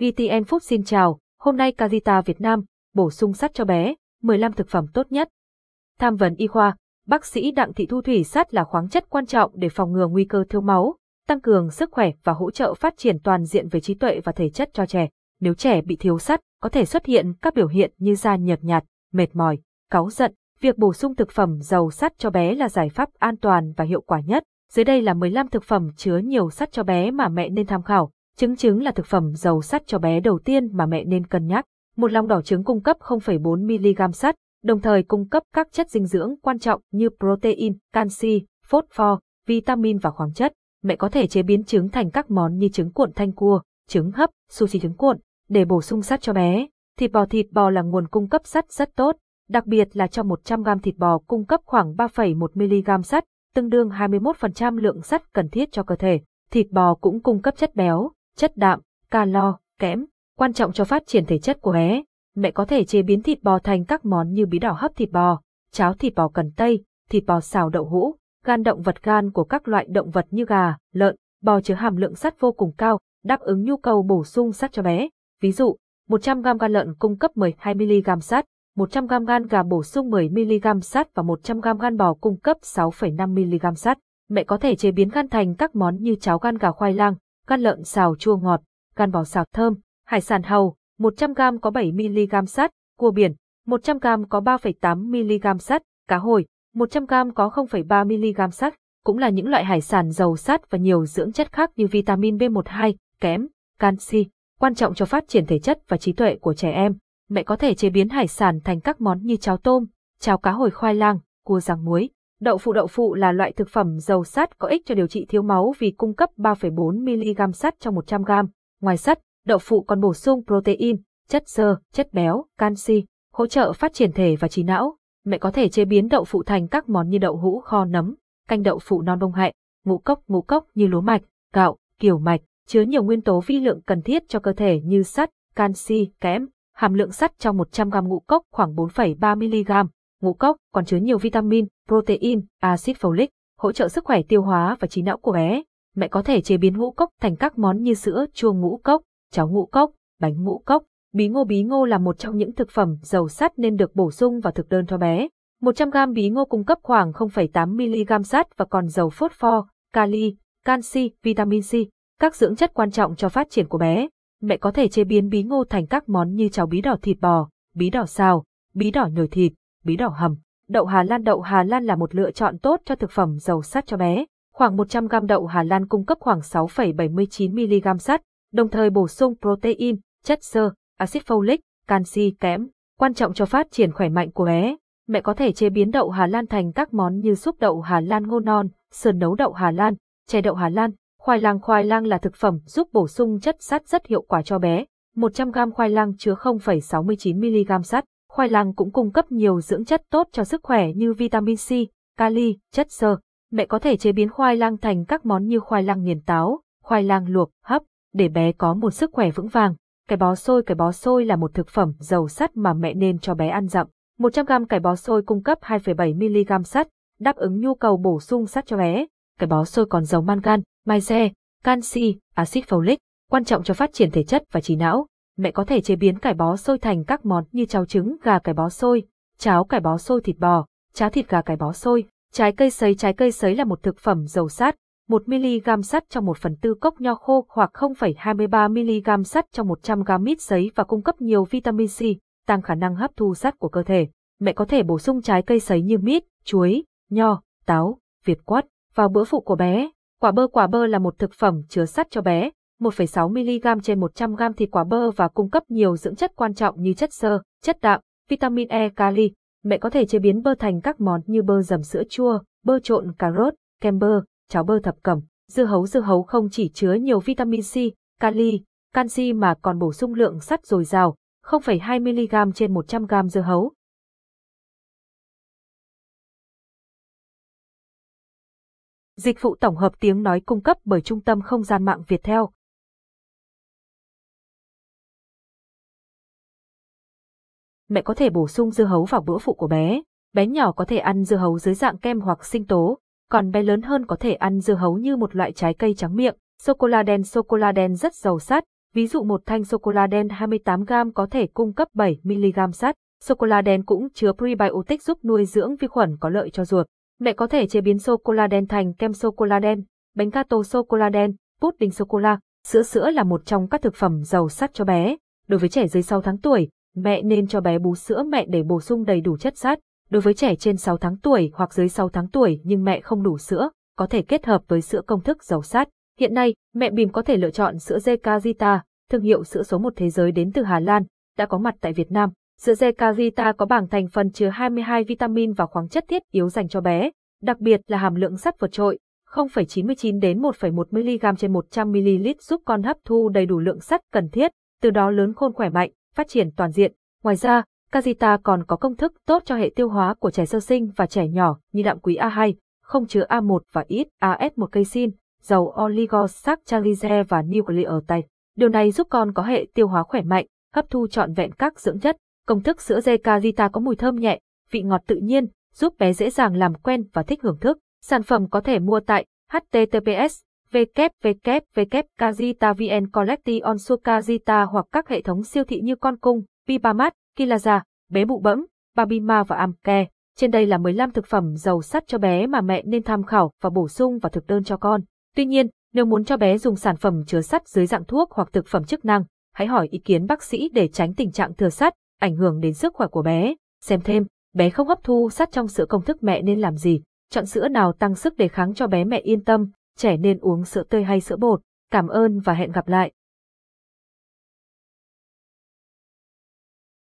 VTN Food xin chào, hôm nay Carita Việt Nam bổ sung sắt cho bé, 15 thực phẩm tốt nhất. Tham vấn y khoa, bác sĩ Đặng Thị Thu Thủy sắt là khoáng chất quan trọng để phòng ngừa nguy cơ thiếu máu, tăng cường sức khỏe và hỗ trợ phát triển toàn diện về trí tuệ và thể chất cho trẻ. Nếu trẻ bị thiếu sắt, có thể xuất hiện các biểu hiện như da nhợt nhạt, mệt mỏi, cáu giận. Việc bổ sung thực phẩm giàu sắt cho bé là giải pháp an toàn và hiệu quả nhất. Dưới đây là 15 thực phẩm chứa nhiều sắt cho bé mà mẹ nên tham khảo. Trứng trứng là thực phẩm giàu sắt cho bé đầu tiên mà mẹ nên cân nhắc. Một lòng đỏ trứng cung cấp 0,4mg sắt, đồng thời cung cấp các chất dinh dưỡng quan trọng như protein, canxi, phosphor, vitamin và khoáng chất. Mẹ có thể chế biến trứng thành các món như trứng cuộn thanh cua, trứng hấp, sushi trứng cuộn để bổ sung sắt cho bé. Thịt bò thịt bò là nguồn cung cấp sắt rất tốt, đặc biệt là cho 100 g thịt bò cung cấp khoảng 3,1 mg sắt, tương đương 21% lượng sắt cần thiết cho cơ thể. Thịt bò cũng cung cấp chất béo, chất đạm, calo, kẽm, quan trọng cho phát triển thể chất của bé. Mẹ có thể chế biến thịt bò thành các món như bí đỏ hấp thịt bò, cháo thịt bò cần tây, thịt bò xào đậu hũ, gan động vật gan của các loại động vật như gà, lợn, bò chứa hàm lượng sắt vô cùng cao, đáp ứng nhu cầu bổ sung sắt cho bé. Ví dụ, 100g gan lợn cung cấp 12mg sắt, 100g gan gà bổ sung 10mg sắt và 100g gan bò cung cấp 6,5mg sắt. Mẹ có thể chế biến gan thành các món như cháo gan gà khoai lang, gan lợn xào chua ngọt, gan bò xào thơm, hải sản hầu, 100g có 7mg sắt, cua biển, 100g có 3,8mg sắt, cá hồi, 100g có 0,3mg sắt, cũng là những loại hải sản giàu sắt và nhiều dưỡng chất khác như vitamin B12, kẽm, canxi, quan trọng cho phát triển thể chất và trí tuệ của trẻ em. Mẹ có thể chế biến hải sản thành các món như cháo tôm, cháo cá hồi khoai lang, cua rang muối. Đậu phụ đậu phụ là loại thực phẩm giàu sắt có ích cho điều trị thiếu máu vì cung cấp 3,4mg sắt trong 100g. Ngoài sắt, đậu phụ còn bổ sung protein, chất xơ, chất béo, canxi, hỗ trợ phát triển thể và trí não. Mẹ có thể chế biến đậu phụ thành các món như đậu hũ kho nấm, canh đậu phụ non bông hạnh, ngũ cốc ngũ cốc như lúa mạch, gạo, kiểu mạch, chứa nhiều nguyên tố vi lượng cần thiết cho cơ thể như sắt, canxi, kẽm. Hàm lượng sắt trong 100g ngũ cốc khoảng 4,3mg. Ngũ cốc còn chứa nhiều vitamin, protein, axit folic, hỗ trợ sức khỏe tiêu hóa và trí não của bé. Mẹ có thể chế biến ngũ cốc thành các món như sữa chua ngũ cốc, cháo ngũ cốc, bánh ngũ cốc. Bí ngô bí ngô là một trong những thực phẩm giàu sắt nên được bổ sung vào thực đơn cho bé. 100g bí ngô cung cấp khoảng 0,8mg sắt và còn giàu phosphor, kali, canxi, vitamin C, các dưỡng chất quan trọng cho phát triển của bé. Mẹ có thể chế biến bí ngô thành các món như cháo bí đỏ thịt bò, bí đỏ xào, bí đỏ nhồi thịt, bí đỏ hầm. Đậu Hà Lan Đậu Hà Lan là một lựa chọn tốt cho thực phẩm giàu sắt cho bé. Khoảng 100g đậu Hà Lan cung cấp khoảng 6,79mg sắt, đồng thời bổ sung protein, chất xơ, axit folic, canxi, kẽm, quan trọng cho phát triển khỏe mạnh của bé. Mẹ có thể chế biến đậu Hà Lan thành các món như súp đậu Hà Lan ngô non, sườn nấu đậu Hà Lan, chè đậu Hà Lan. Khoai lang khoai lang là thực phẩm giúp bổ sung chất sắt rất hiệu quả cho bé. 100g khoai lang chứa 0,69mg sắt. Khoai lang cũng cung cấp nhiều dưỡng chất tốt cho sức khỏe như vitamin C, kali, chất xơ. Mẹ có thể chế biến khoai lang thành các món như khoai lang nghiền táo, khoai lang luộc, hấp, để bé có một sức khỏe vững vàng. Cải bó xôi Cải bó xôi là một thực phẩm giàu sắt mà mẹ nên cho bé ăn dặm. 100g cải bó xôi cung cấp 2,7mg sắt, đáp ứng nhu cầu bổ sung sắt cho bé. Cải bó xôi còn giàu mangan, magie, canxi, axit folic, quan trọng cho phát triển thể chất và trí não. Mẹ có thể chế biến cải bó xôi thành các món như cháo trứng gà cải bó xôi, cháo cải bó xôi thịt bò, cháo thịt gà cải bó xôi. Trái cây sấy Trái cây sấy là một thực phẩm giàu sắt, 1mg sắt trong 1 phần tư cốc nho khô hoặc 0,23mg sắt trong 100g mít sấy và cung cấp nhiều vitamin C, tăng khả năng hấp thu sắt của cơ thể. Mẹ có thể bổ sung trái cây sấy như mít, chuối, nho, táo, việt quất vào bữa phụ của bé. Quả bơ Quả bơ là một thực phẩm chứa sắt cho bé, 1,6mg trên 100g thịt quả bơ và cung cấp nhiều dưỡng chất quan trọng như chất xơ, chất đạm, vitamin E, kali. Mẹ có thể chế biến bơ thành các món như bơ dầm sữa chua, bơ trộn cà rốt, kem bơ, cháo bơ thập cẩm. Dưa hấu Dưa hấu không chỉ chứa nhiều vitamin C, kali, canxi mà còn bổ sung lượng sắt dồi dào, 0,2mg trên 100g dưa hấu. Dịch vụ tổng hợp tiếng nói cung cấp bởi Trung tâm Không gian mạng Việt Theo. Mẹ có thể bổ sung dưa hấu vào bữa phụ của bé. Bé nhỏ có thể ăn dưa hấu dưới dạng kem hoặc sinh tố, còn bé lớn hơn có thể ăn dưa hấu như một loại trái cây trắng miệng. Sô-cô-la đen Sô-cô-la đen rất giàu sắt, Ví dụ một thanh sô-cô-la đen 28g có thể cung cấp 7mg sắt. Sô-cô-la đen cũng chứa prebiotic giúp nuôi dưỡng vi khuẩn có lợi cho ruột. Mẹ có thể chế biến sô-cô-la đen thành kem sô-cô-la đen, bánh gato sô-cô-la đen, pudding sô-cô-la. Sữa sữa là một trong các thực phẩm giàu sắt cho bé. Đối với trẻ dưới 6 tháng tuổi, mẹ nên cho bé bú sữa mẹ để bổ sung đầy đủ chất sắt. Đối với trẻ trên 6 tháng tuổi hoặc dưới 6 tháng tuổi nhưng mẹ không đủ sữa, có thể kết hợp với sữa công thức giàu sắt. Hiện nay, mẹ bìm có thể lựa chọn sữa Zekazita, thương hiệu sữa số 1 thế giới đến từ Hà Lan, đã có mặt tại Việt Nam. Sữa Zekazita có bảng thành phần chứa 22 vitamin và khoáng chất thiết yếu dành cho bé, đặc biệt là hàm lượng sắt vượt trội, 0,99 đến 1,1 mg trên 100 ml giúp con hấp thu đầy đủ lượng sắt cần thiết, từ đó lớn khôn khỏe mạnh, phát triển toàn diện. Ngoài ra, Kajita còn có công thức tốt cho hệ tiêu hóa của trẻ sơ sinh và trẻ nhỏ như đạm quý A2, không chứa A1 và ít AS1 casein, dầu oligosaccharide và nucleotide. Điều này giúp con có hệ tiêu hóa khỏe mạnh, hấp thu trọn vẹn các dưỡng chất. Công thức sữa dê Kajita có mùi thơm nhẹ, vị ngọt tự nhiên, giúp bé dễ dàng làm quen và thích hưởng thức. Sản phẩm có thể mua tại https www.kazitavn Collection Sukazita hoặc các hệ thống siêu thị như Con Cung, Pipamat, Kilaza, bé bụ bẫm, Babima và Amke. Trên đây là 15 thực phẩm giàu sắt cho bé mà mẹ nên tham khảo và bổ sung vào thực đơn cho con. Tuy nhiên, nếu muốn cho bé dùng sản phẩm chứa sắt dưới dạng thuốc hoặc thực phẩm chức năng, hãy hỏi ý kiến bác sĩ để tránh tình trạng thừa sắt, ảnh hưởng đến sức khỏe của bé. Xem thêm, bé không hấp thu sắt trong sữa công thức mẹ nên làm gì? Chọn sữa nào tăng sức đề kháng cho bé mẹ yên tâm, trẻ nên uống sữa tươi hay sữa bột. Cảm ơn và hẹn gặp lại.